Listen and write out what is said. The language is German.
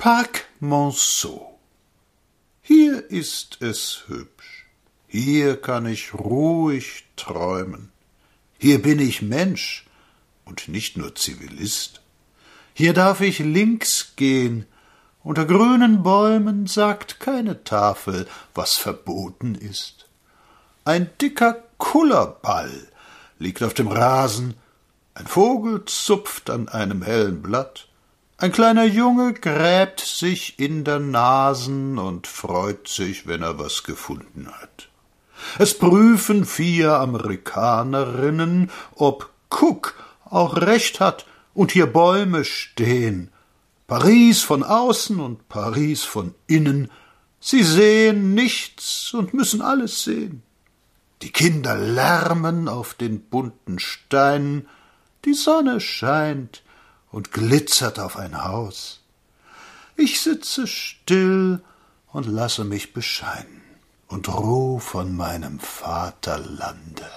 Parc Monceau. Hier ist es hübsch. Hier kann ich ruhig träumen. Hier bin ich Mensch und nicht nur Zivilist. Hier darf ich links gehen. Unter grünen Bäumen sagt keine Tafel, was verboten ist. Ein dicker Kullerball liegt auf dem Rasen, ein Vogel zupft an einem hellen Blatt, ein kleiner Junge gräbt sich in der Nasen und freut sich, wenn er was gefunden hat. Es prüfen vier Amerikanerinnen, ob Cook auch recht hat und hier Bäume stehen. Paris von außen und Paris von innen. Sie sehen nichts und müssen alles sehen. Die Kinder lärmen auf den bunten Steinen, die Sonne scheint, und glitzert auf ein Haus. Ich sitze still und lasse mich bescheiden und ruh von meinem Vaterlande.